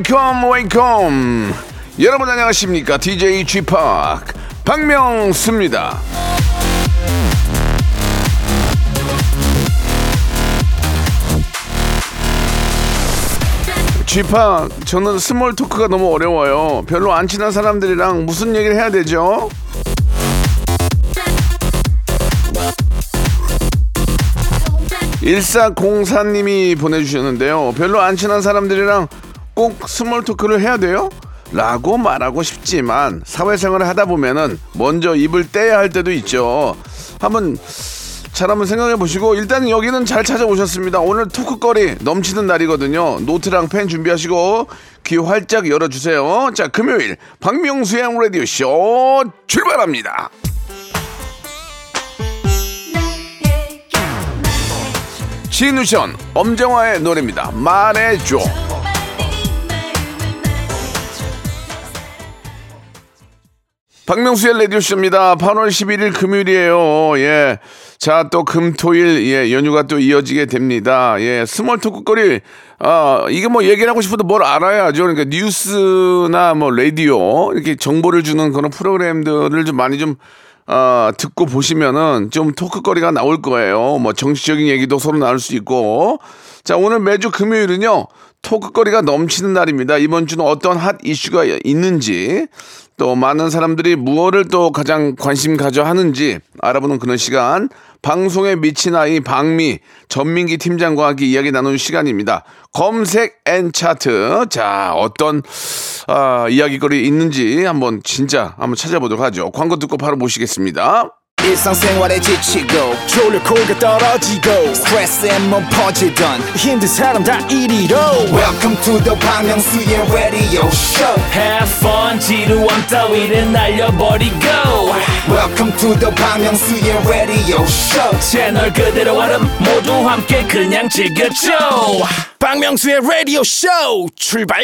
Welcome, welcome. 여러분 안녕하십니까? DJ G Park 박명수입니다. 쥐파 저는 small talk가 너무 어려워요. 별로 안 친한 사람들이랑 무슨 얘기를 해야 되죠? 일사공사님이 보내주셨는데요. 별로 안 친한 사람들이랑 꼭 small talk를 해야 돼요? 라고 말하고 싶지만 사회생활을 하다 보면은 먼저 입을 떼야 할 때도 있죠. 한번 잘 한번 생각해 보시고 일단 여기는 잘 찾아오셨습니다. 오늘 토크거리 넘치는 날이거든요. 노트랑 펜 준비하시고 귀 활짝 열어주세요. 자 금요일 박명수의 라디오 쇼 출발합니다. 지누션 엄정화의 노래입니다. 말해줘. 박명수의 라디오쇼입니다. 8월 11일 금요일이에요. 예. 자, 또 금 토 일, 예, 연휴가 또 이어지게 됩니다. 예, small talk거리, 아, 이게 뭐 얘기를 하고 싶어도 뭘 알아야죠. 그러니까 뉴스나 뭐 라디오, 이렇게 정보를 주는 그런 프로그램들을 좀 많이 좀, 아, 듣고 보시면은 좀 토크거리가 나올 거예요. 뭐 정치적인 얘기도 서로 나눌 수 있고. 자, 오늘 매주 금요일은요, 토크거리가 넘치는 날입니다. 이번 주는 어떤 핫 이슈가 있는지, 또 많은 사람들이 무엇을 또 가장 관심 가져 하는지 알아보는 그런 시간. 방송에 미친 아이 방미 전민기 팀장과 함께 이야기 나누는 시간입니다. 검색 N 차트. 자, 어떤 아, 이야기거리 있는지 한번 진짜 한번 찾아보도록 하죠. 광고 듣고 바로 모시겠습니다. 일상생활에 지치고, 졸려 코가 떨어지고, 스트레스에 몸 퍼지던, 힘든 사람 다 이리로. welcome to the Bang Myung-soo's radio show Have fun 지루함 따위를 날려버리고 welcome to the Bang Myung-soo's radio show 채널 그대로 얼음 모두 함께 그냥 즐겨줘 박명수의 라디오 쇼 출발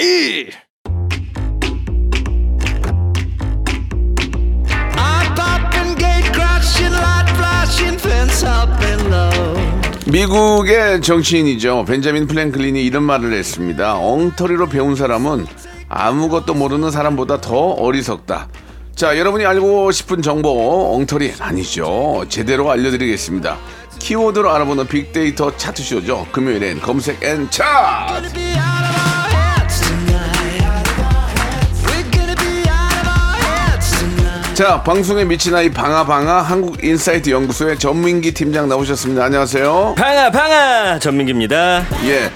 미국의 정치인이죠. 벤자민 플랭클린이 이런 말을 했습니다. 엉터리로 배운 사람은 아무것도 모르는 사람보다 더 어리석다. 자, 여러분이 알고 싶은 정보 엉터리 아니죠. 제대로 알려드리겠습니다. 키워드로 알아보는 빅데이터 차트쇼죠. 금요일엔 검색 N 차트. 자, 방송에 미친 아이 방아방아 한국인사이트 연구소의 전민기 팀장 나오셨습니다. 안녕하세요. 방아 방아 전민기입니다 예.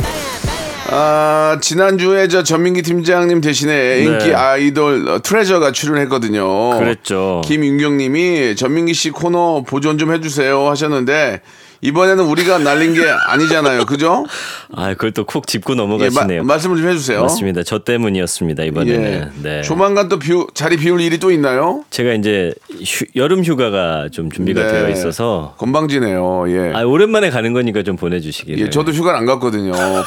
아, 지난주에 저 전민기 팀장님 대신에 인기 네. 아이돌 어, 트레저가 출연했거든요. 그랬죠 김윤경 님이 전민기 씨 코너 보존 좀 해주세요 하셨는데 이번에는 우리가 날린 게 아니잖아요. 그죠? 아 그걸 또 콕 짚고 예, 마- 넘어가시네요 말씀을 좀 해주세요. 맞습니다 저 때문이었습니다 이번에는 예. 네. 조만간 또 비우, 자리 비울 일이 또 있나요? 제가 이제 휴- 여름 휴가가 좀 준비가 네. 되어 있어서 건방지네요. 예. 아 오랜만에 가는 거니까 좀 보내주시기를 예, 저도 휴가를 안 갔거든요. 뭐,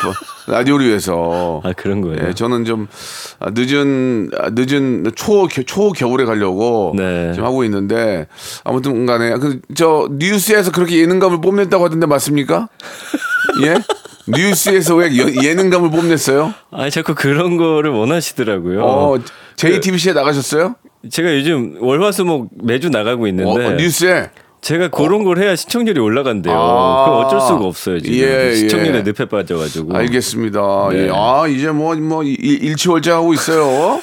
라디오를 위해서. 아 그런 거예요 예, 저는 좀 아, 늦은 아, 늦은 초 겨- 초 겨울에 가려고 네. 지금 하고 있는데 아무튼 간에 그 저 뉴스에서 그렇게 예능감을 뽐 냈다고 하던데 맞습니까? 예? 뉴스에서 왜 예- 예능감을 뽐냈어요? 아 자꾸 그런 거를 원하시더라고요 어, 그 JTBC에 나가셨어요? 제가 요즘 월화수목 매주 나가고 어, 있는데 어, 뉴스에 제가 그런 걸 해야 시청률이 올라간대요. 아. 그럼 어쩔 수가 없어요 지금 예, 시청률에 예. 늪에 빠져가지고. 알겠습니다. 네. 예. 아 이제 뭐뭐 일치월장하고 있어요.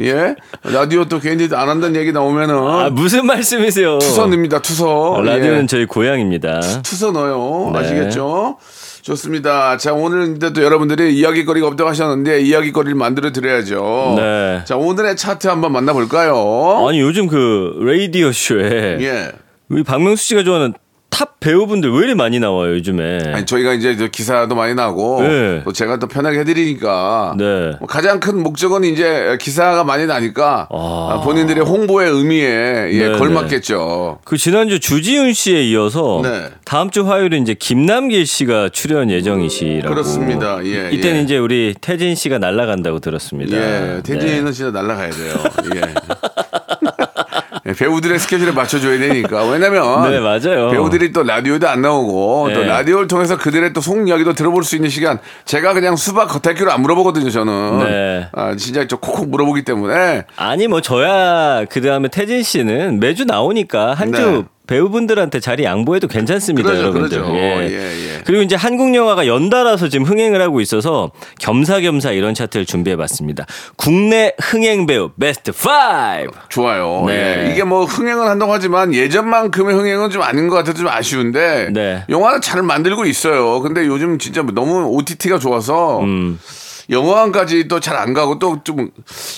예? 라디오 또 괜히 안 한다는 얘기 나오면은 아 무슨 말씀이세요? 투서 넣습니다. 투서. 아, 라디오는 예. 저희 고향입니다. 투서 넣어요. 네. 아시겠죠? 좋습니다. 자, 오늘 또 여러분들이 이야기거리가 없다고 하셨는데 이야기거리를 만들어 드려야죠. 네. 자, 오늘의 차트 한번 만나볼까요? 아니 요즘 그 라디오 쇼에 예. 우리 박명수 씨가 좋아하는 top 배우분들 왜 이렇게 많이 나와요 요즘에? 아니 저희가 이제 저 기사도 많이 나고 네. 또 제가 또 편하게 해드리니까 네. 뭐 가장 큰 목적은 이제 기사가 많이 나니까 아. 아, 본인들의 홍보의 의미에 예, 네, 걸맞겠죠. 그 지난주 주지훈 씨에 이어서 네. 다음 주 화요일에 이제 김남길 씨가 출연 예정이시라고. 그렇습니다. 예, 이때는 예. 이제 우리 태진 씨가 날아간다고 들었습니다. 예, 네. 진짜 날라가야 돼요. 예. 예, 배우들의 스케줄에 맞춰줘야 되니까. 왜냐면 네, 맞아요. 배우들이 또 라디오도 안 나오고 또 네. 라디오를 통해서 그들의 또 속 이야기도 들어볼 수 있는 시간. 제가 그냥 수박 겉핥기로 안 물어보거든요, 저는. 네. 아, 진짜 좀 콕콕 물어보기 때문에. 아니 뭐 저야 그 다음에 태진 씨는 매주 나오니까 한주 네. 배우분들한테 자리 양보해도 괜찮습니다, 그러죠, 여러분들. 그러죠. 예. 예, 예. 그리고 이제 한국 영화가 연달아서 지금 흥행을 하고 있어서 겸사겸사 이런 차트를 준비해봤습니다. 국내 흥행 배우 베스트 5. 좋아요. 네. 예. 이게 뭐 흥행은 한다고 하지만 예전만큼의 흥행은 좀 아닌 것 같아서 좀 아쉬운데 네. 영화는 잘 만들고 있어요. 근데 요즘 진짜 너무 OTT가 좋아서 음. 영화관까지 또 잘 안 가고 또 좀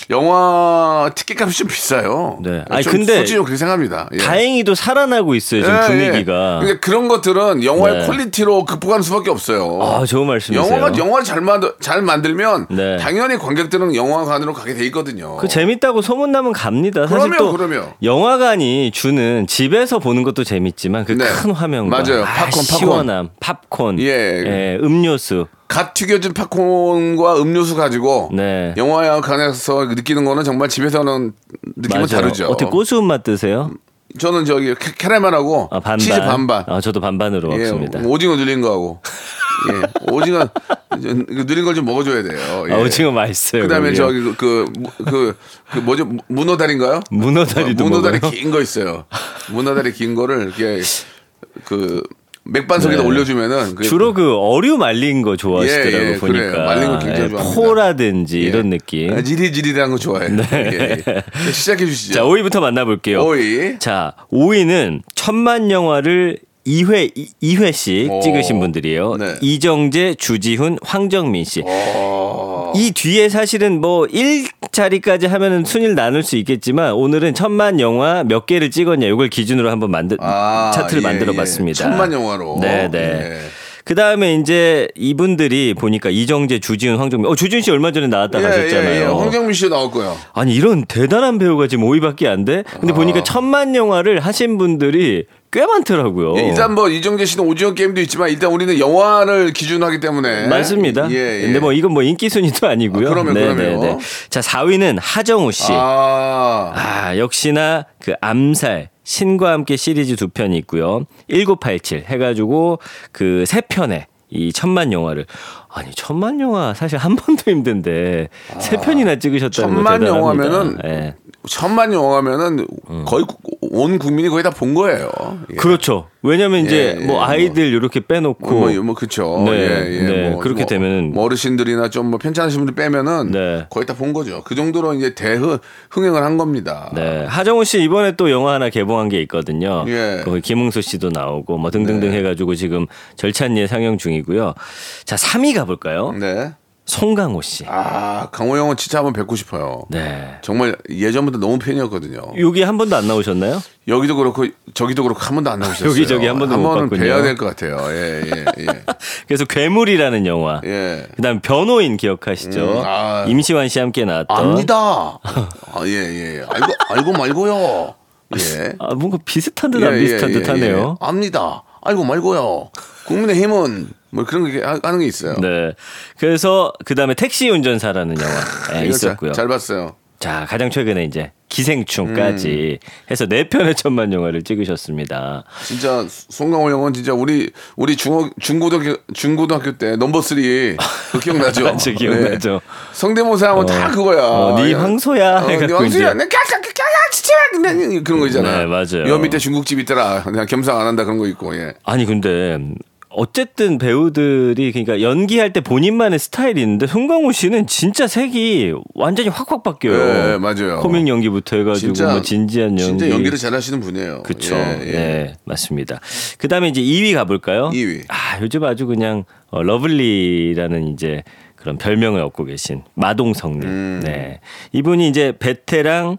영화 티켓 값이 좀 비싸요. 네. 아니, 좀 근데 솔직히 그렇게 생각합니다. 예. 다행히도 살아나고 있어요 지금 예, 분위기가. 예. 근데 그런 것들은 영화의 네. 퀄리티로 극복하는 수밖에 없어요. 아 좋은 말씀이세요. 영화가 영화를 잘 만들 잘 만들면 네. 당연히 관객들은 영화관으로 가게 돼 있거든요. 그 재밌다고 소문나면 갑니다. 사실 그럼요, 또 그럼요. 영화관이 주는 집에서 보는 것도 재밌지만 그 네. 큰 화면과 맞아요. 아, 팝콘, 팝콘. 시원함, 팝콘, 예. 예, 음료수. 갓 튀겨진 팝콘과 음료수 가지고 네. 영화관에서 느끼는 거는 정말 집에서는 느낌은 맞아요. 다르죠. 어떻게 고수음 맛 드세요? 저는 저기 캐- 캐러멜하고 아, 반반. 치즈 반반. 아, 저도 반반으로 예, 먹습니다. 오징어 늘린 거하고. 예, 오징어 이거 늘린 걸 좀 먹어줘야 돼요. 예. 아, 오징어 맛있어요. 그다음에 거기요. 저기 그, 그, 그, 그 뭐죠 문어다리인가요? 문어다리도 어, 문어다리 먹어요? 긴 거 있어요. 문어다리 긴 거를 이렇게 그 맥반석에다 네. 올려주면은 주로 그 어류 말린 거 좋아하시더라고 예, 예, 보니까. 그래요. 말린 거 굉장히 예, 좋아합니다. 포라든지 예. 이런 느낌. 아, 지리지리한 거 좋아해요. 예, 예. 시작해 주시죠. 자, 5위부터 만나볼게요. 오이. 자, 5위는 천만 영화를 2회, 2회씩 오. 찍으신 분들이에요. 네. 이정재, 주지훈, 황정민 씨. 어. 이 뒤에 사실은 뭐 1자리까지 하면은 순위를 나눌 수 있겠지만 오늘은 천만 영화 몇 개를 찍었냐 이걸 기준으로 한번 만들 아, 차트를 예, 만들어 예. 봤습니다. 천만 영화로. 네, 네. 예. 그 다음에 이제 이분들이 보니까 이정재, 주지훈, 황정민. 어, 주지훈 씨 얼마 전에 나왔다 예, 가셨잖아요. 예, 예. 황정민 씨 나올 거예요. 아니 이런 대단한 배우가 지금 5위밖에 안 돼? 근데 아. 보니까 천만 영화를 하신 분들이 꽤 많더라고요. 예, 일단 뭐 이정재 씨는 오징어 게임도 있지만 일단 우리는 영화를 기준으로 하기 때문에 맞습니다. 예, 예. 근데 뭐 이건 뭐 인기 순위도 아니고요. 아, 그러면, 그러면. 자, 4위는 하정우 씨. 아. 아, 역시나 그 암살 신과 함께 시리즈 두 편이 있고요. 1987 해가지고 그 세 편의 이 천만 영화를 아니 천만 영화 사실 한 번도 힘든데 세 편이나 찍으셨다는 거 천만. 영화면은 예. 천만 영화면은 거의 온 국민이 거의 다 본 거예요. 예. 그렇죠. 왜냐면 이제 예, 뭐 예, 아이들 이렇게 빼놓고 뭐, 뭐 그쵸. 네, 예, 예. 네, 뭐, 그렇게 뭐, 되면은 뭐 어르신들이나 좀 뭐 편찮으신 분들 빼면은 네. 거의 다 본 거죠. 그 정도로 이제 대흥 흥행을 한 겁니다. 네. 하정우 씨 이번에 또 영화 하나 개봉한 게 있거든요. 예. 거기 김웅수 씨도 나오고 뭐 등등등 네. 해가지고 지금 절찬리에 상영 중이고요. 자, 3위 가볼까요? 네. 송강호 씨. 아 강호 형은 진짜 한번 뵙고 싶어요. 네. 정말 예전부터 너무 팬이었거든요. 여기 한 번도 안 나오셨나요? 여기도 그렇고 저기도 그렇고 한 번도 안 나오셨어요. 여기 저기 한 번도 못 번은 봤군요. 뵈야 될 것 같아요. 예, 예, 예. 그래서 괴물이라는 영화. 예. 그다음 변호인 기억하시죠? 음, 아. 임시완 씨 함께 나왔던. 압니다. 아, 예, 예. 알고, 알고 말고요. 예. 아, 뭔가 비슷한 듯안 예, 비슷한 예, 예, 듯하네요. 예. 압니다. 알고 말고요. 국민의힘은 뭐 그런 게 하- 하는 게 있어요. 네. 그래서 그 다음에 택시 운전사라는 영화 예, 잘- 있었고요. 잘 봤어요. 자, 가장 최근에 이제 기생충까지 해서 네 편의 천만 영화를 찍으셨습니다. 진짜 송강호 형은 진짜 우리 우리 중학 중고등학교 중고등학교 때 넘버 3그 기억나죠? 맞죠, 기억나죠. 예. 성대모사 하면 다 그거야. 어, 네 야. 황소야 어, 네 황소야. 근데 그런 거 있잖아. 네, 맞아요. 여 밑에 중국집 있더라. 그냥 겸상 안 한다 그런 거 있고. 예. 아니 근데 어쨌든 배우들이 그러니까 연기할 때 본인만의 스타일이 있는데 송강호 씨는 진짜 색이 완전히 확확 바뀌어요. 네, 맞아요. 코믹 연기부터 해가지고 뭐 진지한 연기. 진짜 연기를 잘하시는 분이에요. 그쵸. 예, 예. 네, 맞습니다. 그 다음에 이제 2위 가볼까요? 2위. 아, 요즘 아주 그냥 어, lovely라는 이제 그런 별명을 얻고 계신 마동석님. 음. 네. 이분이 이제 베테랑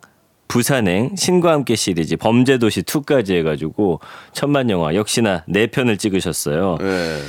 부산행, 신과 함께 시리즈, 범죄도시 2까지 해가지고 천만 영화 역시나 네 편을 찍으셨어요. 예.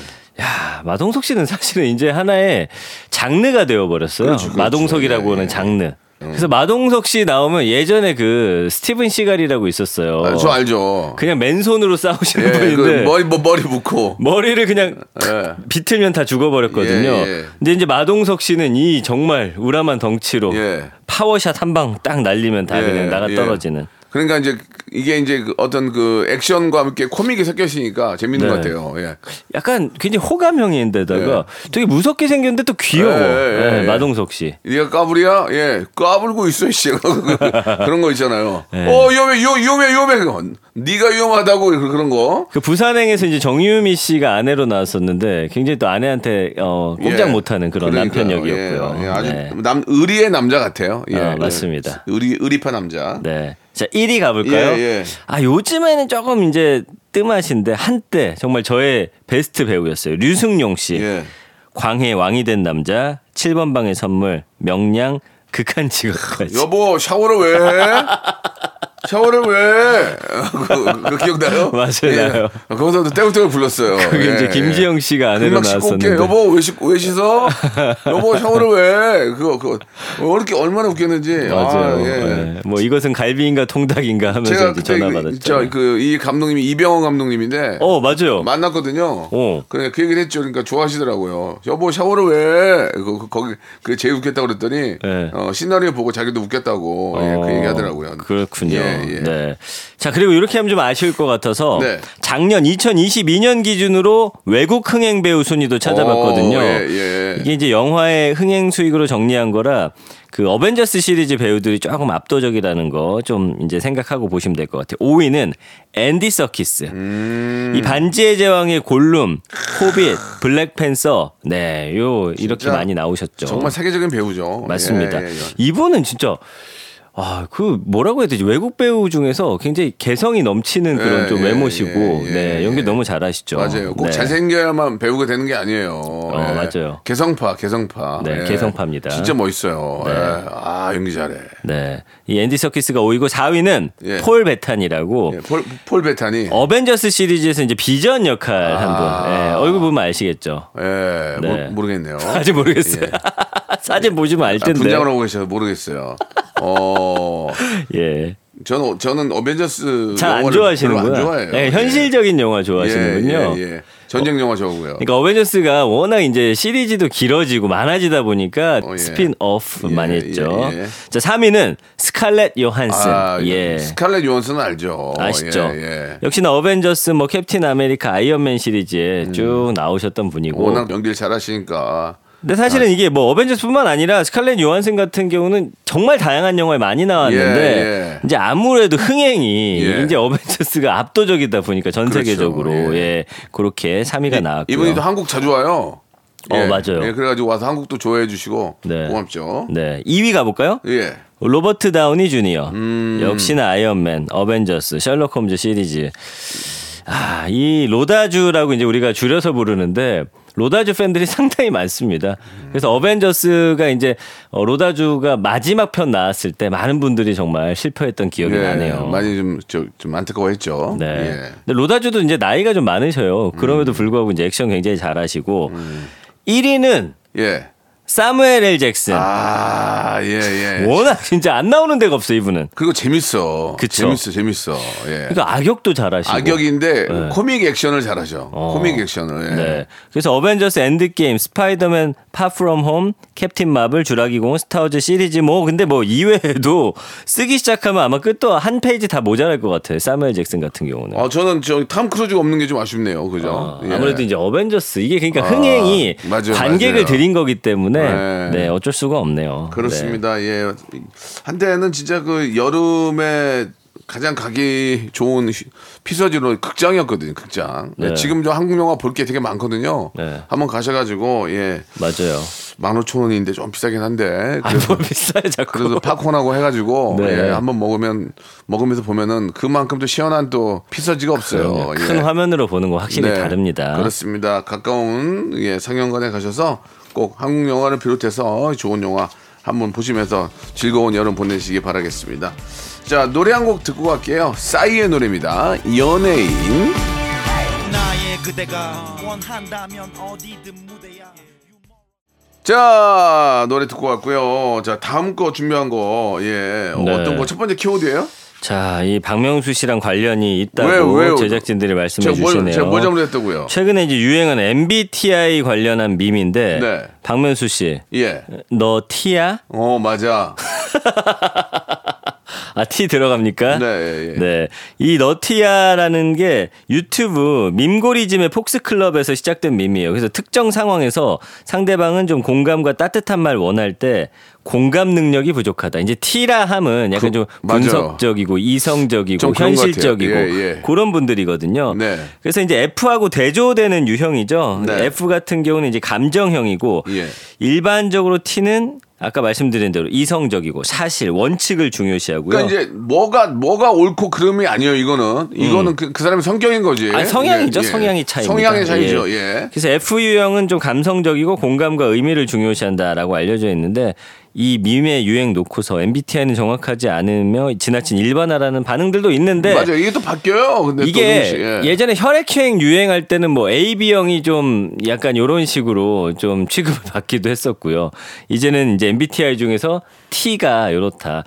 야 마동석 씨는 사실은 이제 하나의 장르가 되어버렸어요. 그렇죠, 그렇죠. 마동석이라고 예, 하는 예. 장르. 그래서 마동석 씨 나오면 예전에 그 스티븐 시갈이라고 있었어요. 아, 저 알죠. 그냥 맨손으로 싸우시는 예, 분인데 그 머리 뭐 머리 묶고. 머리를 그냥 예. 비틀면 다 죽어버렸거든요. 예, 예. 근데 이제 마동석 씨는 이 정말 우람한 덩치로 예. power shot 한 방 딱 날리면 다 예, 그냥 나가 예. 떨어지는. 그러니까 이제 이게 이제 그 어떤 그 액션과 함께 코믹이 섞여 있으니까 재밌는 네. 것 같아요. 예. 약간 굉장히 호감형인데다가 되게 무섭게 생겼는데 또 귀여워. 예, 예, 예, 예. 마동석 씨. 네가 까불이야? 예, 까불고 있어, 씨. 그런 거 있잖아요. 네. 어, 위험해, 위- 위험해, 위험해. 네가 위험하다고 그런 거. 그 부산행에서 이제 정유미 씨가 아내로 나왔었는데 굉장히 또 아내한테 어, 꼼짝 예. 못하는 그런 그러니까요. 남편 역이었고요. 예, 예, 아주 네. 남 의리의 남자 같아요. 예, 아, 예. 맞습니다. 의리 의리파 남자. 네. 자, 1위 가볼까요? 예, 예. 아, 요즘에는 조금 이제 뜸하신데 한때 정말 저의 베스트 배우였어요. 류승용 씨. 예. 광해 왕이 된 남자, 7번 방의 선물, 명량, 극한 직업까지. 여보 샤워를 왜 해? 샤워를 왜? 그, 그 기억나요? 맞아요, 나요. 거기서도 떼굴떼굴 불렀어요. 그게 예, 이제 예. 김지영 씨가 아내로. 나왔었는데. 여보 왜 씻고 왜 씻어? 여보 샤워를 왜? 그거 그거 이렇게 얼마나 웃겼는지. 맞아요. 아, 예. 예. 뭐 이것은 갈비인가 통닭인가 하면서 제가 그때 전화 그, 받았죠. 저그이 감독님이 이병헌 감독님인데 어, 맞아요. 만났거든요. 어. 그래 그 얘기를 했죠. 그러니까 좋아하시더라고요. 여보 샤워를 왜? 그, 그, 거기 그게 제일 웃겼다고 그랬더니 네. 어, 시나리오 보고 자기도 웃겼다고 예, 그 어, 얘기하더라고요. 그렇군요. 예, 예. 네. 자, 그리고 이렇게 하면 좀 아쉬울 것 같아서 네. 작년 2022년 기준으로 외국 흥행 배우 순위도 찾아봤거든요. 오, 예, 예. 이게 이제 영화의 흥행 수익으로 정리한 거라 그 어벤져스 시리즈 배우들이 조금 압도적이라는 거 좀 이제 생각하고 보시면 될 것 같아요. 5위는 앤디 서키스. 음. 이 반지의 제왕의 골룸, 호빗, 블랙팬서. 네, 요 이렇게 많이 나오셨죠. 정말 세계적인 배우죠. 맞습니다. 예, 예, 예. 이분은 진짜 아, 그 뭐라고 해야 되지? 외국 배우 중에서 굉장히 개성이 넘치는 그런 예, 좀 예, 외모시고 예, 예, 네, 연기 예. 너무 잘하시죠. 맞아요. 꼭 네. 잘생겨야만 배우가 되는 게 아니에요. 예. 맞아요. 개성파, 개성파. 네, 개성파입니다. 진짜 멋있어요. 네. 예. 아, 연기 잘해. 네. 이 앤디 서키스가 5위고 4위는 예. 폴 베타니라고 예, 폴, 폴 베타니. 어벤져스 시리즈에서 이제 비전 역할 아. 한 분. 예, 얼굴 보면 아시겠죠. 예, 네. 모, 모르겠네요. 아직 모르겠어요. 사진 보시면 알 아, 텐데. 분장을 하고 계셔서 모르겠어요. 어, 예. 저는 저는 어벤져스 잘 안 영화를 좋아하시는구나. 별로 안 좋아해요. 네, 현실적인 영화 좋아하시는군요. 예, 예, 예. 전쟁 영화 좋아하고요. 그러니까 어벤져스가 워낙 이제 시리즈도 길어지고 많아지다 보니까 어, 예. 스핀오프 예, 많이 했죠. 예, 예. 자, 3위는 스칼렛 요한슨. 아, 예. 스칼렛 요한슨은 알죠. 아시죠? 예, 예. 역시나 어벤져스 뭐 캡틴 아메리카 아이언맨 시리즈에 쭉 나오셨던 분이고. 음. 워낙 연기를 잘하시니까. 근데 사실은 이게 뭐 어벤져스뿐만 아니라 스칼렛 요한슨 같은 경우는 정말 다양한 영화에 많이 나왔는데 예, 예. 이제 아무래도 흥행이 예. 이제 어벤져스가 압도적이다 보니까 전 그렇죠. 세계적으로 예. 예. 그렇게 3위가 나왔고요. 이분이 또 한국 자주 와요. 어, 맞아요. 예, 그래가지고 와서 한국도 좋아해 주시고 네. 고맙죠. 네, 2위 가볼까요? 예. 로버트 다우니 주니어. 음. 역시나 아이언맨, 어벤져스, 셜록 홈즈 시리즈. 아, 이 로다주라고 이제 우리가 줄여서 부르는데 로다주 팬들이 상당히 많습니다. 그래서 어벤져스가 이제 어, 로다주가 마지막 편 나왔을 때 많은 분들이 정말 슬퍼했던 기억이 예, 나네요. 많이 좀, 저, 좀 안타까워했죠. 네. 예. 근데 로다주도 이제 나이가 좀 많으셔요. 그럼에도 음. 불구하고 이제 액션 굉장히 잘하시고 1위는 예. 사무엘 L 잭슨. 아, 예, 예. 워낙 진짜 안 나오는 데가 없어 이분은. 그리고 재밌어. 그쵸. 재밌어, 재밌어. 예. 그러니까 악역도 잘하시고. 악역인데 네. 코믹 액션을 잘하죠. 어. 코믹 액션을. 예. 네. 그래서 어벤져스 엔드게임, 스파이더맨 파 프롬 홈, 캡틴 마블, 주라기 공원, 스타워즈 시리즈 뭐 근데 뭐 이외에도 쓰기 시작하면 아마 끝도 한 페이지 다 모자랄 것 같아요. 사무엘 잭슨 같은 경우는. 아, 저는 저 탐 크루즈가 없는 게 좀 아쉽네요. 그죠? 예. 아무래도 이제 어벤져스 이게 그러니까 아, 흥행이 맞아요, 관객을 맞아요. 들인 거기 때문에 네. 네, 어쩔 수가 없네요. 그렇습니다. 예. 한때는 진짜 그 여름에 가장 가기 좋은 휘- 피서지로 극장이었거든요. 극장. 네. 지금도 한국 영화 볼 게 되게 많거든요. 네. 한번 가셔가지고 예. 네. 맞아요. 만 오천 원인데 좀 비싸긴 한데. 아, 그래도, 뭐 비싸요, 자꾸. 그래도 팝콘하고 해가지고 네. 예, 한번 먹으면 먹으면서 보면은 그만큼 또 시원한 또 피서지가 없어요. 예. 큰 화면으로 보는 거 확실히 네, 다릅니다. 그렇습니다. 가까운 예, 상영관에 가셔서 꼭 한국 영화를 비롯해서 좋은 영화 한번 보시면서 즐거운 여름 보내시기 바라겠습니다. 자, 노래 한 곡 듣고 갈게요. 싸이의 노래입니다. 연예인. 나의 그대가 원한다면 어디든 무대야 자, 노래 듣고 왔고요. 자, 다음 거 준비한 거, 예. 네. 어떤 거? 첫 번째 키워드예요 자, 이 박명수 씨랑 관련이 있다고 왜요? 왜요? 제작진들이 말씀해 제가 뭘, 주시네요. 제가 뭘 잘못했다고요? 최근에 이제 유행한 MBTI 관련한 밈인데 네. 박명수 씨, 예. 너 T야? 어, 맞아. 아, T 들어갑니까? 네, 예, 예. 네. 이 너티아라는 게 유튜브 밈고리즘의 폭스클럽에서 시작된 밈이에요. 그래서 특정 상황에서 상대방은 좀 공감과 따뜻한 말 원할 때 공감 능력이 부족하다. 이제 T라 함은 약간 그, 좀 맞아요. 분석적이고 이성적이고 좀 그런 것 현실적이고. 예, 예. 그런 분들이거든요. 네. 그래서 이제 F하고 대조되는 유형이죠. 네. F 같은 경우는 이제 감정형이고 예. 일반적으로 T는 아까 말씀드린 대로 이성적이고 사실 원칙을 중요시하고요. 그러니까 이제 뭐가 뭐가 옳고 그름이 아니에요. 이거는 이거는 그, 그 사람의 성격인 거지. 음. 아니, 성향이죠. 예, 예. 성향이 차이입니다. 성향의 차이죠. 예. 그래서 F 유형은 좀 감성적이고 공감과 의미를 중요시한다라고 알려져 있는데 이 밈의 유행 놓고서 MBTI는 정확하지 않으며 지나친 일반화라는 반응들도 있는데 맞아요. 이게 또 바뀌어요. 근데 또 이게 예. 예전에 혈액형 유행할 때는 뭐 AB형이 좀 약간 이런 식으로 좀 취급을 받기도 했었고요. 이제는 이제 MBTI 중에서 T가 이렇다.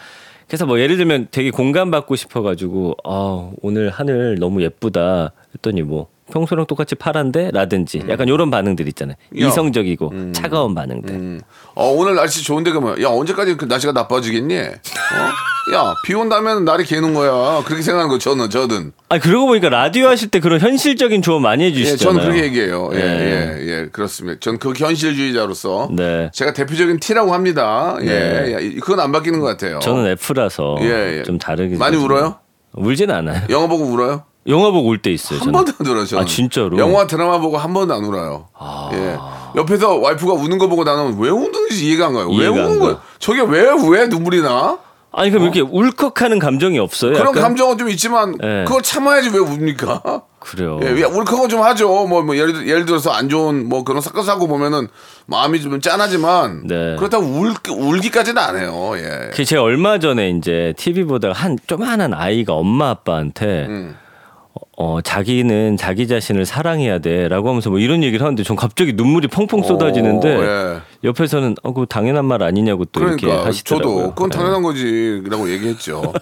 그래서 뭐 예를 들면 되게 공감받고 싶어가지고 아 오늘 하늘 너무 예쁘다 했더니 뭐 평소랑 똑같이 파란데 라든지 약간 이런 반응들 있잖아요. 야. 이성적이고 차가운 반응들. 음. 어, 오늘 날씨 좋은데 그러면 야 언제까지 그 날씨가 나빠지겠니? 어? 야, 비 온다면 날이 개는 거야. 그렇게 생각하는 거 저는 저든. 아 그러고 보니까 라디오 하실 때 그런 현실적인 조언 많이 예, 해주시잖아요. 저는 그렇게 얘기해요. 예, 네. 예, 예, 그렇습니다. 전 그 현실주의자로서 네. 제가 대표적인 T라고 합니다. 예, 네. 예, 그건 안 바뀌는 것 같아요. 저는 F라서 예, 예. 좀 다르게 많이. 울어요? 울지는 않아요. 영화 보고 울어요? 영화 보고 울 때 있어요. 한 저는. 번도 안 울어요. 저는. 아, 진짜로? 영화 드라마 보고 한 번도 안 울어요. 아. 예. 옆에서 와이프가 우는 거 보고 나는 왜 우는지 이해가 안 가요. 왜 이해가 안 우는 거야? 가. 저게 왜 왜 눈물이 나? 아니 그럼 이렇게 울컥하는 감정이 없어요? 그런 약간? 감정은 좀 있지만 예. 그걸 참아야지 왜 웁니까? 그래요. 예, 울컥은 좀 하죠. 뭐, 뭐 예를, 들- 예를 들어서 안 좋은 뭐 그런 사건 사고 보면은 마음이 좀 짠하지만 네. 그렇다고 울 울기까지는 안 해요. 예. 그 제가 얼마 전에 이제 TV 보다가 한 조만한 아이가 엄마 아빠한테 음. 어 자기는 자기 자신을 사랑해야 돼 라고 하면서 뭐 이런 얘기를 하는데 전 갑자기 눈물이 펑펑 쏟아지는데 오, 예. 옆에서는 어 그거 당연한 말 아니냐고 또 이렇게 그러니까 하시더라고요. 저도 그건 예. 당연한 거지 라고 얘기했죠.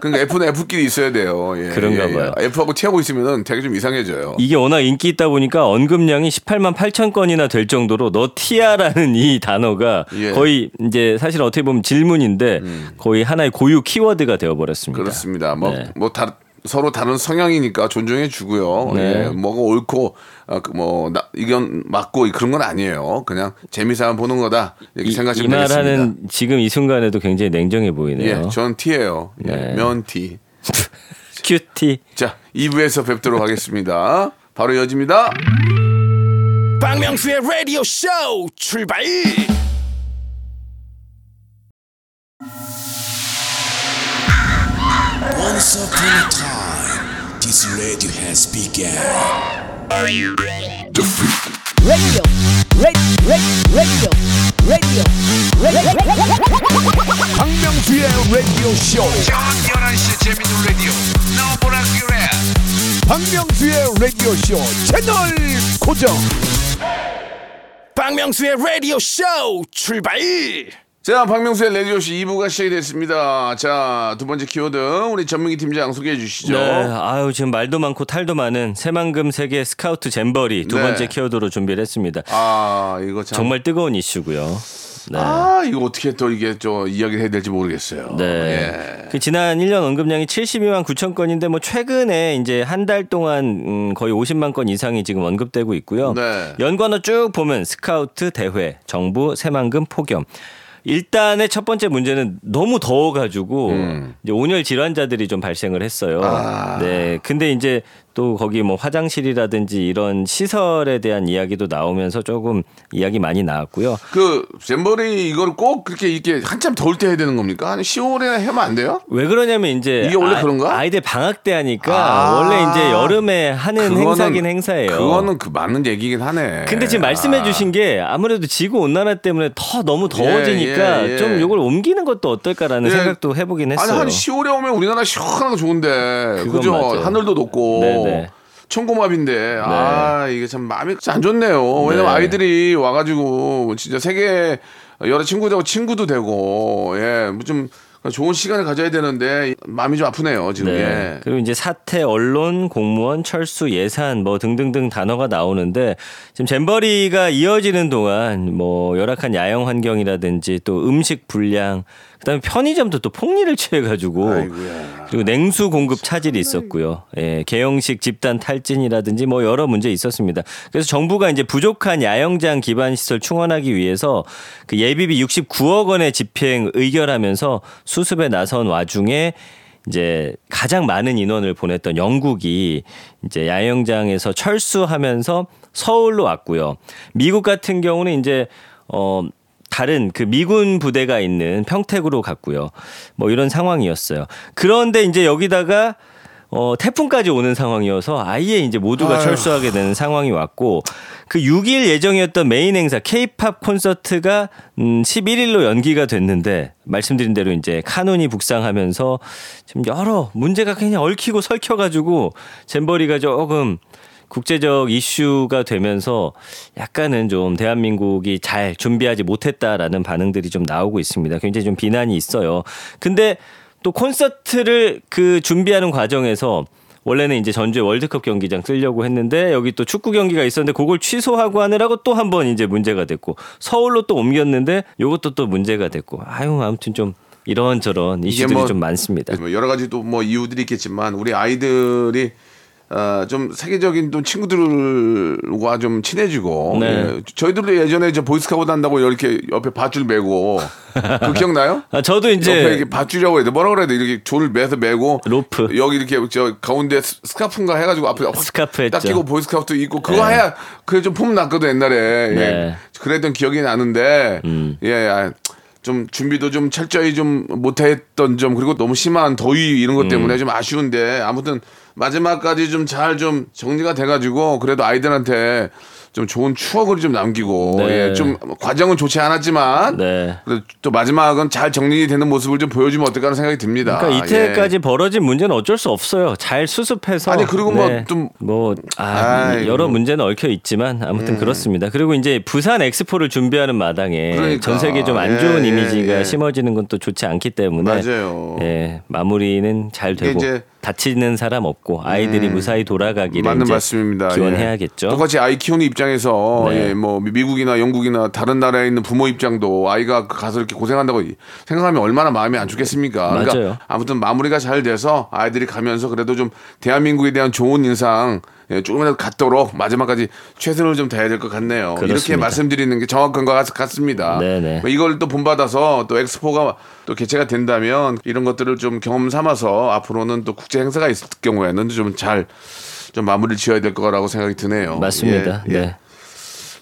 그러니까 F는 F끼리 있어야 돼요. 예, 그런가 예, 예. 봐요. F하고 T하고 있으면은 되게 좀 이상해져요. 이게 워낙 인기 있다 보니까 언급량이 18만 8천 건이나 될 정도로 너티아라는 이 단어가 예. 음. 거의 이제 사실 어떻게 보면 질문인데 거의 하나의 고유 키워드가 되어 버렸습니다. 그렇습니다. 뭐, 네. 뭐, 다, 서로 다른 성향이니까 존중해 주고요. 네. 예, 뭐가 옳고, 어, 그 뭐, 나, 의견 맞고 그런 건 아니에요. 그냥 재미삼아 보는 거다. 이렇게 생각하시면 이 되겠습니다. 말하는 지금 이 순간에도 굉장히 냉정해 보이네요. 예, 전 T예요. 예, 네. 면 T. 큐티. 자, 2부에서 뵙도록 하겠습니다. 바로 이어집니다. 박명수의 라디오 쇼 출발 Once upon a time, this radio has begun. radio, radio, radio, radio, radio. 박명수의 라디오 쇼. 저녁 11시 재밌는 라디오. 너보라 그래 박명수의 라디오 쇼. 채널 고정. 박명수의 라디오 쇼 출발 자, 박명수의 라디오쇼 2부가 시작이 됐습니다. 자, 두 번째 키워드, 우리 전민기 팀장 소개해 주시죠. 네, 아유 지금 말도 많고 탈도 많은 새만금 세계 스카우트 잼버리 두 네. 번째 키워드로 준비를 했습니다. 아, 이거 참. 정말 뜨거운 이슈고요. 네. 아, 이거 어떻게 또 이게 저 이야기를 해야 될지 모르겠어요. 네. 예. 그 지난 1년 언급량이 72만 9천 건인데 뭐 최근에 이제 한 달 동안 음, 거의 50만 건 이상이 지금 언급되고 있고요. 네. 연관어 쭉 보면 스카우트 대회, 정부 새만금 폭염. 일단의 첫 번째 문제는 너무 더워가지고 이제 온열 질환자들이 좀 발생을 했어요. 음. 아. 네, 근데 이제 또 거기 뭐 화장실이라든지 이런 시설에 대한 이야기도 나오면서 조금 이야기 많이 나왔고요. 그 잼버리 이걸 꼭 그렇게 이렇게 한참 더울 때 해야 되는 겁니까? 한 10월에 하면 안 돼요? 왜 그러냐면 이제 이게 원래 그런가? 아이들 방학 때 하니까 아. 원래 이제 여름에 하는 행사긴 행사예요. 그거는 그 맞는 얘기긴 하네. 근데 지금 말씀해 아. 주신 게 아무래도 지구 온난화 때문에 더 너무 더워지니까 예, 예. 좀 이걸 옮기는 것도 어떨까라는 예. 생각도 해보긴 아니 했어요. 한 10월에 오면 우리나라 시원한 거 좋은데 그죠? 맞아요. 하늘도 높고 네 네. 천고맙인데 아 이게 참 마음이 안 좋네요. 왜냐면 네. 아이들이 와가지고 진짜 세계 여러 친구들하고 친구도 되고 예좀 좋은 시간을 가져야 되는데 마음이 좀 아프네요 지금. 네. 예. 그리고 이제 사태, 언론, 공무원, 철수, 예산 뭐 등등등 단어가 나오는데 지금 잼버리가 이어지는 동안 뭐 열악한 야영 환경이라든지 또 음식 불량, 그다음에 편의점도 또 폭리를 취해가지고 아이고야. 그리고 냉수 공급 차질이 있었고요. 예, 개영식 집단 탈진이라든지 뭐 여러 문제 있었습니다. 그래서 정부가 이제 부족한 야영장 기반 시설 충원하기 위해서 그 예비비 69억 원의 집행 의결하면서 수습에 나선 와중에 이제 가장 많은 인원을 보냈던 영국이 이제 야영장에서 철수하면서 서울로 왔고요. 미국 같은 경우는 이제 어 다른 그 미군 부대가 있는 평택으로 갔고요. 뭐 이런 상황이었어요. 그런데 이제 여기다가 어 태풍까지 오는 상황이어서 아예 이제 모두가 아유. 철수하게 되는 상황이 왔고 그 6일 예정이었던 메인 행사 K-팝 콘서트가 음 11일로 연기가 됐는데 말씀드린 대로 이제 카논이 북상하면서 지금 여러 문제가 그냥 얽히고 설켜 가지고 잼버리가 조금 국제적 이슈가 되면서 약간은 좀 대한민국이 잘 준비하지 못했다라는 반응들이 좀 나오고 있습니다. 굉장히 좀 비난이 있어요. 근데 또 콘서트를 그 준비하는 과정에서 원래는 이제 전주에 월드컵 경기장 쓰려고 했는데 여기 또 축구 경기가 있었는데 그걸 취소하고 하느라고 또 한 번 이제 문제가 됐고 서울로 또 옮겼는데 요것도 또 문제가 됐고 아유 아무튼 좀 이런저런 이슈들이 뭐 좀 많습니다. 뭐 여러 가지 또 뭐 이유들이 있겠지만 우리 아이들이 어, 좀 세계적인 또 친구들과 좀 친해지고 네. 예. 저희들도 예전에 저 보이스카우트 한다고 이렇게 옆에 밧줄 메고 그 기억나요? 아 저도 이제 옆에 이렇게 밧줄이라고 해야 돼 뭐라 그래야 돼 이렇게 줄을 매서 메고 로프. 여기 이렇게 저 가운데 스- 스카프인가 해가지고 앞에 확 스카프 딱. 끼고 보이스카우트 입고 그거 네. 해야 그게 좀 폼 났거든 옛날에 네. 예. 그랬던 기억이 나는데 음. 예. 아, 좀 준비도 좀 철저히 좀 못했던 점 그리고 너무 심한 더위 이런 것 때문에 음. 좀 아쉬운데 아무튼 마지막까지 좀잘좀 정리가 돼가지고 그래도 아이들한테 좀 좋은 추억을 좀 남기고 네. 예, 좀 과정은 좋지 않았지만 네. 또 마지막은 잘 정리되는 모습을 좀 보여주면 어떨까 하는 생각이 듭니다. 그러니까 예. 이태까지 벌어진 문제는 어쩔 수 없어요. 잘 수습해서 아니, 그리고 뭐좀 뭐 아, 여러 뭐. 음. 문제는 얽혀 있지만 아무튼 그렇습니다. 그리고 이제 부산 엑스포를 준비하는 마당에 그러니까. 전 세계 좀안 예, 좋은 예, 이미지가 예. 심어지는 건 또 좋지 않기 때문에 맞아요. 예, 마무리는 잘 되고 음. 다치는 사람 없고 아이들이 무사히 돌아가기를 맞는 말씀입니다. 기원해야겠죠. 예. 똑같이 아이 키우는 입장에서 네. 예, 뭐 미국이나 영국이나 다른 나라에 있는 부모 입장도 아이가 가서 이렇게 고생한다고 생각하면 얼마나 마음이 안 좋겠습니까? 맞아요. 그러니까 아무튼 마무리가 잘 돼서 아이들이 가면서 그래도 좀 대한민국에 대한 좋은 인상 예, 조금이라도 갖도록 마지막까지 최선을 좀 다해야 될 것 같네요. 이렇게 그렇습니다. 말씀드리는 게 정확한 것 같- 같습니다. 네네. 뭐 이걸 또 본받아서 또 엑스포가 또 개최가 된다면 이런 것들을 좀 경험 삼아서 앞으로는 또 국제 행사가 있을 경우에는 좀 잘 좀 마무리를 지어야 될 거라고 생각이 드네요. 맞습니다. 예, 예. 네.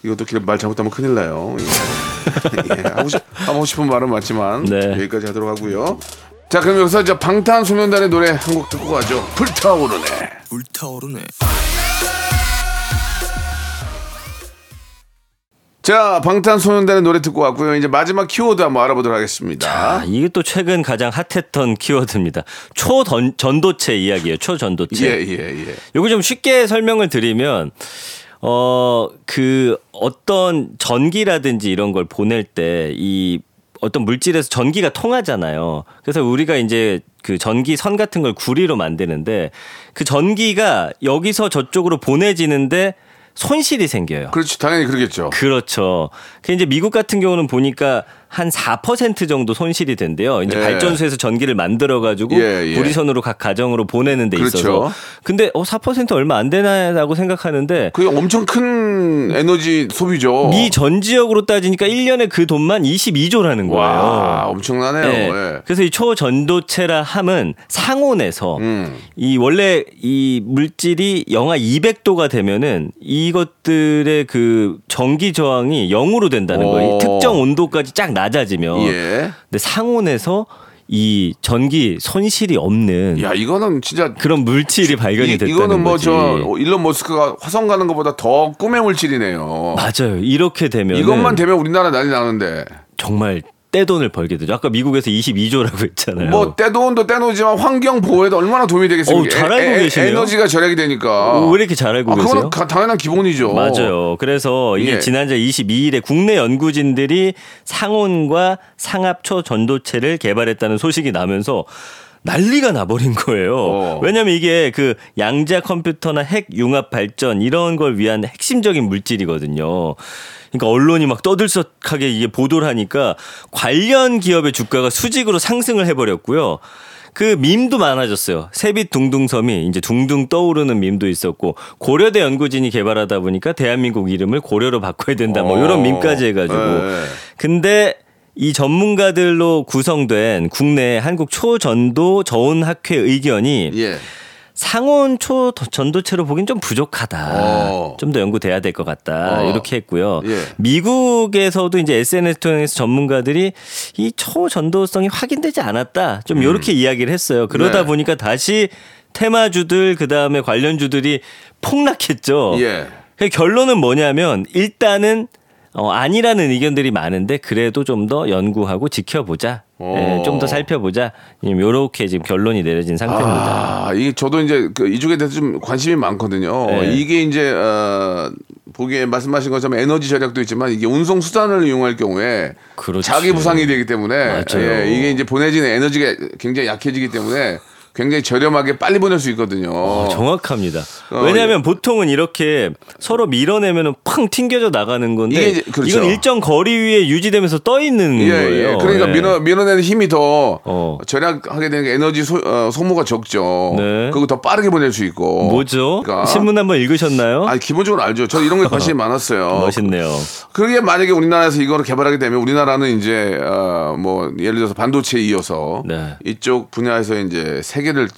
이것도 길- 말 잘못하면 큰일 나요. 예. 예, 하고, 싶, 하고 싶은 말은 맞지만 네. 여기까지 하도록 하고요. 자 그럼 여기서 이제 방탄소년단의 노래 한 곡 듣고 가죠. 불타오르네. 불타오르네. 자 방탄소년단의 노래 듣고 왔고요. 이제 마지막 키워드 한번 알아보도록 하겠습니다. 아, 이게 또 최근 가장 핫했던 키워드입니다. 초전도체 이야기예요. 초전도체. 예 예 예. 요거 좀 쉽게 설명을 드리면 어 그 어떤 전기라든지 이런 걸 보낼 때 이 어떤 물질에서 전기가 통하잖아요. 그래서 우리가 이제 그 전기 선 같은 걸 구리로 만드는데 그 전기가 여기서 저쪽으로 보내지는데 손실이 생겨요. 그렇지 당연히 그러겠죠. 그렇죠. 그 이제 미국 같은 경우는 보니까 한 4% 정도 손실이 된대요. 이제 예. 발전소에서 전기를 만들어 가지고 예, 예. 불이선으로 각 가정으로 보내는 데 그렇죠. 있어서. 근데 어, 4% 얼마 안 되나라고 생각하는데 그게 엄청 큰 에너지 소비죠. 미 전 지역으로 따지니까 1년에 그 돈만 22조라는 거예요. 와, 엄청나네요. 네. 예. 그래서 이 초전도체라 함은 상온에서 음. 이 원래 이 물질이 영하 200도가 되면은 이것들의 그 전기 저항이 0으로 된다는 거예요. 오. 특정 온도까지 쫙 낮아지면. 예. 근데 상온에서 이 전기 손실이 없는 야, 이거는 진짜 그런 물질이 발견이 이, 됐다는 이거는 뭐. 저 일론 머스크가 화성 가는 것보다 더 꿈의 물질이네요. 맞아요. 이렇게 되면 이것만 되면 우리나라 난리 나는데. 정말 떼돈을 벌게 되죠. 아까 미국에서 22조라고 했잖아요. 뭐 떼돈도 떼놓지만 환경 보호에도 얼마나 도움이 되겠습니까? 어우, 잘 알고 에- 에- 계시네요. 에너지가 절약이 되니까. 오, 왜 이렇게 잘 알고 아, 계세요? 가- 당연한 기본이죠. 맞아요. 그래서 이게 예. 지난달 22일에 국내 연구진들이 상온과 상압초 전도체를 개발했다는 소식이 나면서 난리가 나버린 거예요. 어. 왜냐면 이게 그 양자 컴퓨터나 핵 융합 발전 이런 걸 위한 핵심적인 물질이거든요. 그러니까 언론이 막 떠들썩하게 이게 보도를 하니까 관련 기업의 주가가 수직으로 상승을 해버렸고요. 그 밈도 많아졌어요. 새빛 둥둥섬이 이제 둥둥 떠오르는 밈도 있었고 고려대 연구진이 개발하다 보니까 대한민국 이름을 고려로 바꿔야 된다 뭐 이런 어. 밈까지 해가지고 네. 근데 이 전문가들로 구성된 국내 한국 초전도 저온학회 의견이 예. 상온 초 전도체로 보긴 좀 부족하다. 어. 좀더 연구돼야 될 것 같다. 어. 이렇게 했고요. 예. 미국에서도 이제 SNS 통해서 전문가들이 이 초전도성이 확인되지 않았다. 좀 이렇게 이야기를 했어요. 그러다 음. 네. 보니까 다시 테마주들 그다음에 관련주들이 폭락했죠. 예. 그 결론은 뭐냐면 일단은 어, 아니라는 의견들이 많은데 그래도 좀 더 연구하고 지켜보자. 어. 좀더 살펴보자. 이렇게 지금 결론이 내려진 상태입니다. 아, 이게 저도 이제 그 이쪽에 대해서 좀 관심이 많거든요. 네. 이게 이제 어, 보기에 말씀하신 것처럼 에너지 절약도 있지만 이게 운송 수단을 이용할 경우에 그렇지. 자기 부상이 되기 때문에. 예, 이게 이제 보내지는 에너지가 굉장히 약해지기 때문에 굉장히 저렴하게 빨리 보낼 수 있거든요. 어, 정확합니다. 어, 왜냐하면 보통은 이렇게 서로 밀어내면 팡 튕겨져 나가는 건데 이게 그렇죠. 이건 일정 거리 위에 유지되면서 떠 있는 예, 거예요. 예. 그러니까 예. 밀어, 밀어내는 힘이 더 어. 절약하게 되는 게 에너지 소, 어, 소모가 적죠. 네. 그리고 더 빠르게 보낼 수 있고. 뭐죠? 그러니까. 신문 한번 읽으셨나요? 아니, 기본적으로 알죠. 저 이런 거에 관심이 많았어요. 멋있네요. 그게 만약에 우리나라에서 이거를 개발하게 되면 우리나라는 이제 어, 뭐 예를 들어서 반도체에 이어서 네. 이쪽 분야에서 이제 세 계를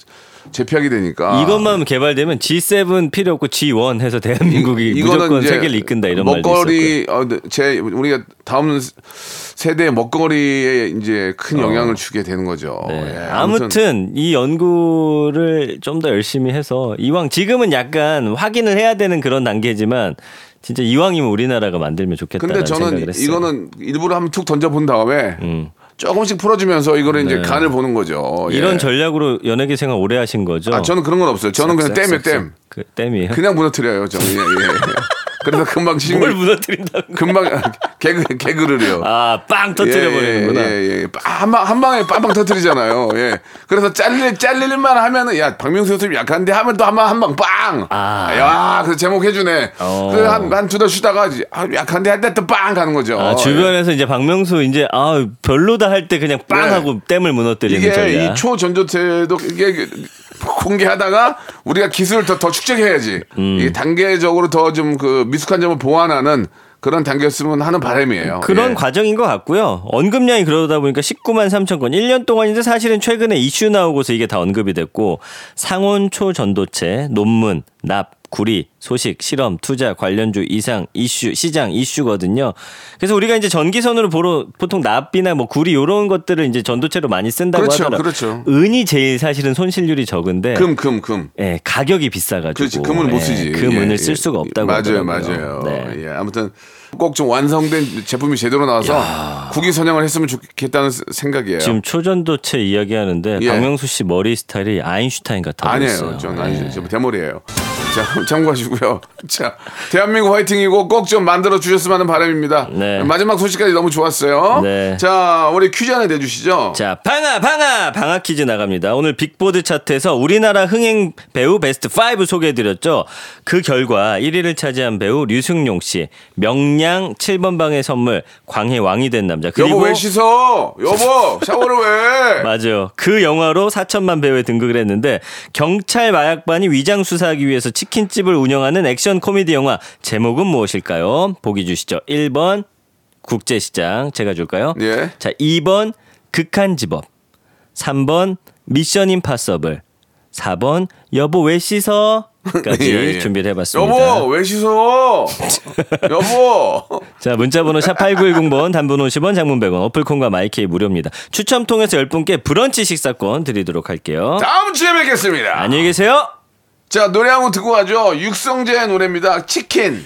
제패하게 되니까 이것만 개발되면 G7 필요 없고 G1 해서 대한민국이 무조건 세계를 이끈다 이런. 먹거리 어, 제 우리가 다음 세대의 먹거리에 이제 큰 영향을 주게 되는 거죠. 어. 네. 예, 아무튼 이 연구를 좀 더 열심히 해서 이왕 지금은 약간 확인을 해야 되는 그런 단계지만 진짜 이왕이면 우리나라가 만들면 좋겠다는 근데 저는. 이거는 일부러 한번 툭 던져 본 다음에 음. 조금씩 풀어주면서 이거를 이제 네. 간을 보는 거죠. 예. 이런 전략으로 연예계 생활 오래 하신 거죠? 아 저는 그런 건 없어요. 저는 그냥 땜이에요 땜. 그 땜이에요. 그냥 무너뜨려요. 저는 예, 예. 그래서 금방 심뭘 무너뜨린다고? 금방 개그 개그를요. 아, 빵 터뜨려 버리는구나. 예, 예, 예. 한방 한 방에 빵빵 터뜨리잖아요. 예. 그래서 잘릴 잘릴만 하면은 야 박명수 선생님 약한데 하면 또 한방 한방 빵. 아. 야, 그래서 제목 해주네. 어. 그래서 한한 두 달 쉬다가 아, 약한데 할 때 또 빵 가는 거죠. 아, 주변에서 이제 박명수 이제 아 별로다 할 때 그냥 빵 네. 하고 땜을 무너뜨리는 이게 전략. 이 초 전조체도 이게 공개하다가 우리가 기술을 더, 더 축적해야지. 음. 이게 단계적으로 더 좀 그 미숙한 점을 보완하는 그런 단계였으면 하는 바람이에요. 그런 예. 과정인 것 같고요. 언급량이 그러다 보니까 19만 3천 건. 1년 동안인데 사실은 최근에 이슈 나오고서 이게 다 언급이 됐고 상온 초 전도체, 논문, 납, 구리, 소식, 실험, 투자, 관련주, 이상, 이슈, 시장, 이슈거든요. 그래서 우리가 이제 전기선으로 보러 보통 납이나 뭐 구리 이런 것들을 이제 전도체로 많이 쓴다고 그렇죠, 하더라고요. 그렇죠. 은이 제일 사실은 손실률이 적은데 금, 금, 금. 예, 가격이 비싸 가지고 그렇지, 금을 못 예, 쓰지. 금 예, 은을 예. 쓸 수가 없다고 맞아요, 하더라고요. 맞아요. 네. 예, 아무튼 꼭 좀 완성된 제품이 제대로 나와서 국위 선양을 했으면 좋겠다는 스- 생각이에요. 지금 초전도체 이야기하는데 예. 박명수 씨 머리 스타일이 아인슈타인 같아 보였어요. 아니에요. 저는 예. 아니죠. 저 대머리예요. 자, 참고하시고 마시고요. 자, 대한민국 화이팅이고 꼭 좀 만들어 주셨으면 하는 바람입니다. 네. 마지막 소식까지 너무 좋았어요. 네. 자, 우리 퀴즈 하나 내주시죠. 자, 방아, 방아, 방아 퀴즈 나갑니다. 오늘 빅보드 차트에서 우리나라 흥행 배우 베스트 5 소개해드렸죠. 그 결과 1위를 차지한 배우 류승용 씨, 명량 7번 방의 선물, 광해 왕이 된 남자. 그리고 여보 왜 씻어? 여보 샤워를 왜? 맞아요. 그 영화로 4천만 배우에 등극을 했는데 경찰 마약반이 위장 수사하기 위해서 치킨집을 운영하는 액션 코미디 영화 제목은 무엇일까요? 보기 주시죠. 1번 국제시장 제가 줄까요? 예. 자, 2번 극한지법. 3번 미션 임파서블. 4번 여보 왜 씻어? 까지 예, 예. 준비를 해봤습니다. 여보 왜 씻어? 여보. 자, 문자번호 샵 8910번, 단문 50원, 장문 100원, 어플콘과 마이케이 무료입니다. 추첨 통해서 10분께 브런치 식사권 드리도록 할게요. 다음 주에 뵙겠습니다. 안녕히 계세요. 자 노래 한 곡 듣고 가죠. 육성재의 노래입니다. 치킨.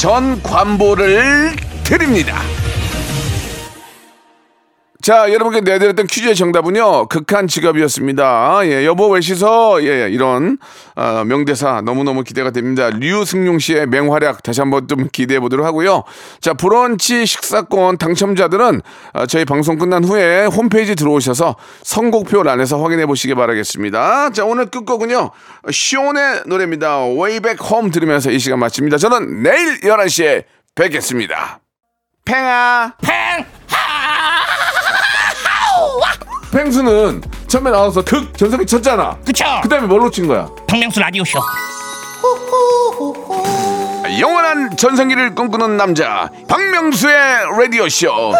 전 관보를 드립니다. 자, 여러분께 내드렸던 퀴즈의 정답은요, 극한 직업이었습니다. 예, 여보 왜 씻어? 예, 이런, 어, 명대사 너무너무 기대가 됩니다. 류승용 씨의 맹활약 다시 한번 좀 기대해 보도록 하고요. 자, 브런치 식사권 당첨자들은 어, 저희 방송 끝난 후에 홈페이지 들어오셔서 선곡표 란에서 확인해 보시기 바라겠습니다. 자, 오늘 끝곡은요, 시온의 노래입니다. Way Back Home 들으면서 이 시간 마칩니다. 저는 내일 11시에 뵙겠습니다. 팽아! 펭수는 처음에 나와서 극 전성기 쳤잖아. 그쵸 그 다음에 뭘로 친 거야? 박명수 라디오쇼 영원한 전성기를 꿈꾸는 남자 박명수의 라디오 쇼.